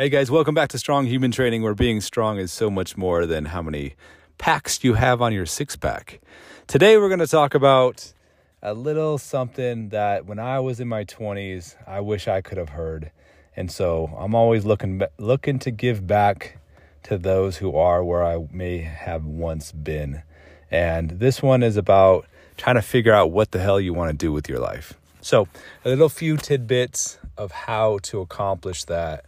Hey guys, welcome back to Strong Human Training, where being strong is so much more than how many packs you have on your six pack. Today, we're going to talk about a little something that when I was in my 20s, I wish I could have heard. And so I'm always looking looking to give back to those who are where I may have once been. And this one is about trying to figure out what the hell you want to do with your life. So, a little few tidbits of how to accomplish that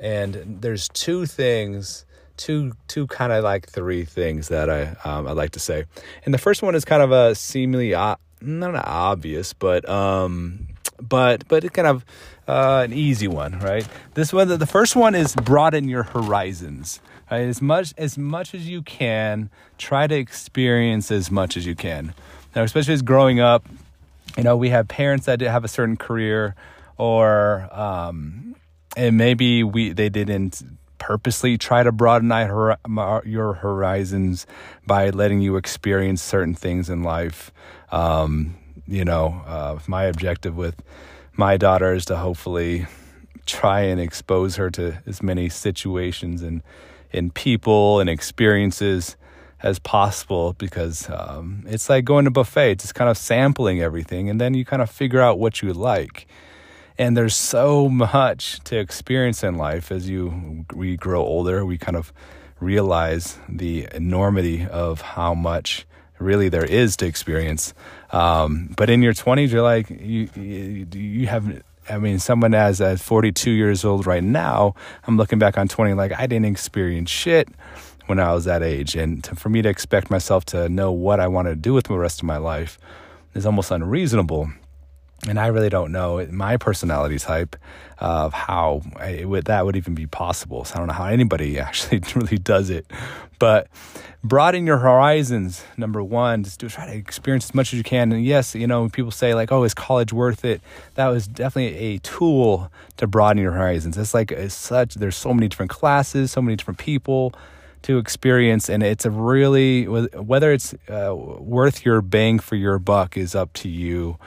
and there's two things two two kind of like three things that I um, I like to say. And the first one is kind of a seemingly uh, not obvious, but um, but but it kind of uh, an easy one, right? This one, the first one is broaden your horizons. Right? As much as much as you can, try to experience as much as you can. Now, especially as growing up, you know, we have parents that have a certain career, or um, and maybe we they didn't purposely try to broaden your horizons by letting you experience certain things in life. Um, you know, uh, my objective with my daughter is to hopefully try and expose her to as many situations and and people and experiences as possible because um, it's like going to buffet. It's just kind of sampling everything, and then you kind of figure out what you like. And there's so much to experience in life as you we grow older. We kind of realize the enormity of how much really there is to experience. Um, but in your 20s, you're like you you, you have. I mean, someone as at 42 years old right now, I'm looking back on 20 like I didn't experience shit when I was that age, and to, for me to expect myself to know what I want to do with the rest of my life is almost unreasonable and I really don't know my personality type of how would, that would even be possible. So I don't know how anybody actually really does it. But broaden your horizons. Number one, just try to experience as much as you can. And yes, you know, people say like, "Oh, is college worth it?" That was definitely a tool to broaden your horizons. It's like it's such. There's so many different classes, so many different people to experience, and it's a really whether it's uh, worth your bang for your buck is up to you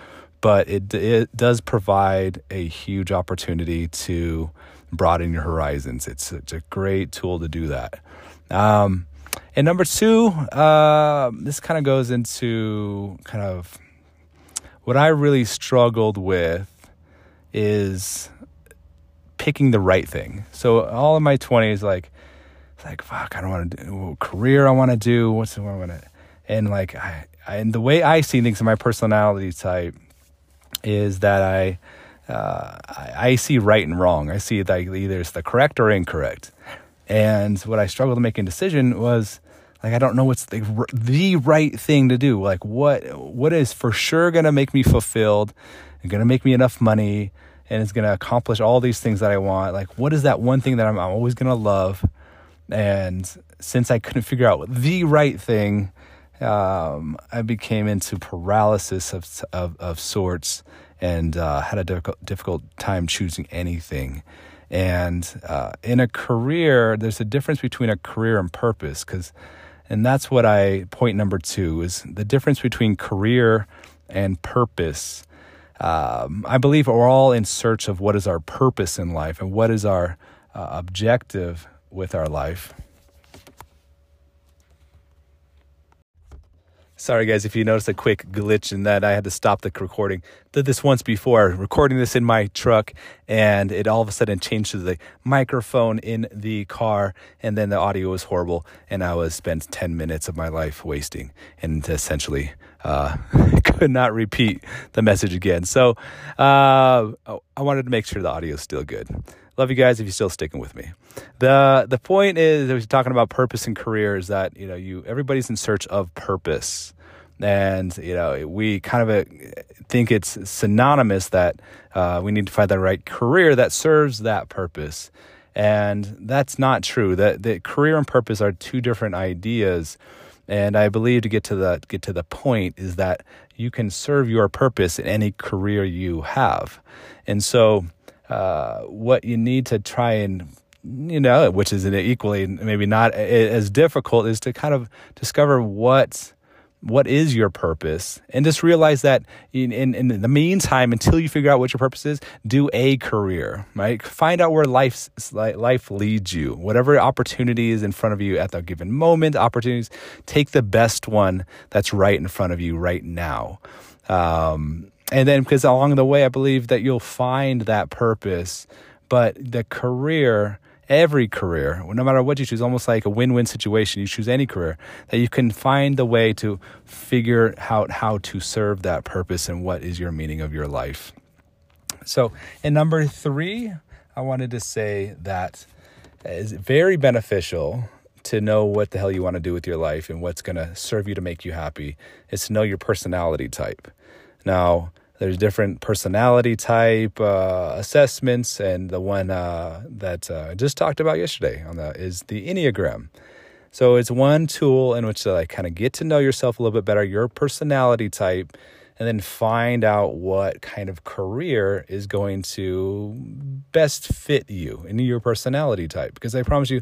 but it it does provide a huge opportunity to broaden your horizons. It's it's a great tool to do that. Um, and number two, uh, this kind of goes into kind of what I really struggled with is picking the right thing. So all of my twenties, like, like fuck, I don't want to do what career. I want to do what's the one I want to, and like I, I, and the way I see things in my personality type is that I, uh, I see right and wrong. I see that either it's the correct or incorrect. And what I struggled to make a decision was like I don't know what's the the right thing to do. Like what what is for sure going to make me fulfilled and going to make me enough money and it's going to accomplish all these things that I want. Like what is that one thing that I'm, I'm always going to love? And since I couldn't figure out the right thing, um, I became into paralysis of of, of sorts and uh, had a difficult, difficult time choosing anything. And uh, in a career, there's a difference between a career and purpose, because, and that's what I point number two is the difference between career and purpose. Um, I believe we're all in search of what is our purpose in life and what is our uh, objective with our life. Sorry, guys, if you noticed a quick glitch in that I had to stop the recording. Did this once before, recording this in my truck, and it all of a sudden changed to the microphone in the car, and then the audio was horrible, and I was spent 10 minutes of my life wasting, and essentially uh, could not repeat the message again. So uh, I wanted to make sure the audio is still good. Love you guys if you're still sticking with me. The the point is that we're talking about purpose and career is that, you know, you everybody's in search of purpose. And, you know, we kind of uh, think it's synonymous that uh, we need to find the right career that serves that purpose. And that's not true. That the career and purpose are two different ideas. And I believe to get to the get to the point is that you can serve your purpose in any career you have. And so uh, what you need to try and you know, which is equally maybe not as difficult, is to kind of discover what what is your purpose. And just realize that in, in, in, the meantime until you figure out what your purpose is do a career right? Find out where life life leads you. Whatever opportunity is in front of you at the given moment opportunities take the best one that's right in front of you right now. Um, and then because along the way i believe that you'll find that purpose but the career every career, no matter what you choose, almost like a win win situation. You choose any career, that you can find the way to figure out how to serve that purpose and what is your meaning of your life. So, in number three, I wanted to say that it's very beneficial to know what the hell you want to do with your life and what's going to serve you to make you happy is to know your personality type. Now, there's different personality type uh, assessments, and the one uh, that uh, I just talked about yesterday on the is the Enneagram. So it's one tool in which to like kind of get to know yourself a little bit better, your personality type, and then find out what kind of career is going to best fit you and your personality type. Because I promise you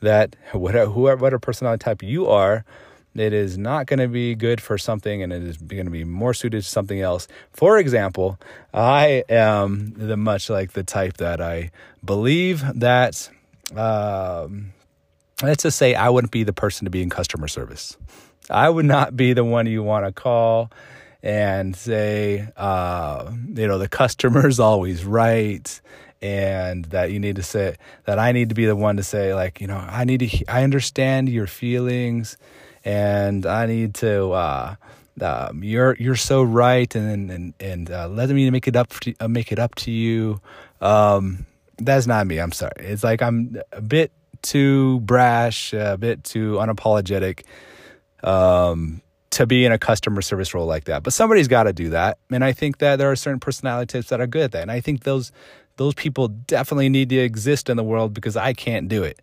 that whatever, whatever personality type you are, it is not going to be good for something and it is going to be more suited to something else. For example, I am the much like the type that I believe that, um, let's just say I wouldn't be the person to be in customer service. I would not be the one you want to call and say, uh, you know, the customer's always right and that you need to say that I need to be the one to say like, you know, I need to I understand your feelings and I need to. Uh, um, you're you're so right, and and and uh, let me make it up to, uh, make it up to you. Um, that's not me. I'm sorry. It's like I'm a bit too brash, a bit too unapologetic um, to be in a customer service role like that. But somebody's got to do that, and I think that there are certain personality types that are good at that, and I think those those people definitely need to exist in the world because I can't do it.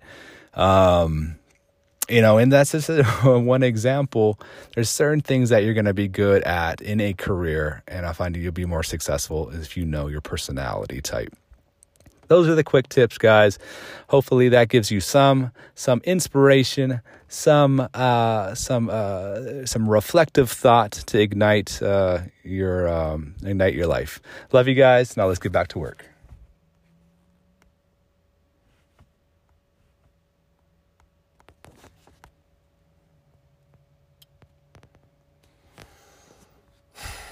Um, you know, and that's just one example. There's certain things that you're going to be good at in a career, and I find you'll be more successful if you know your personality type. Those are the quick tips, guys. Hopefully, that gives you some some inspiration, some uh, some uh, some reflective thought to ignite uh, your um, ignite your life. Love you guys. Now let's get back to work.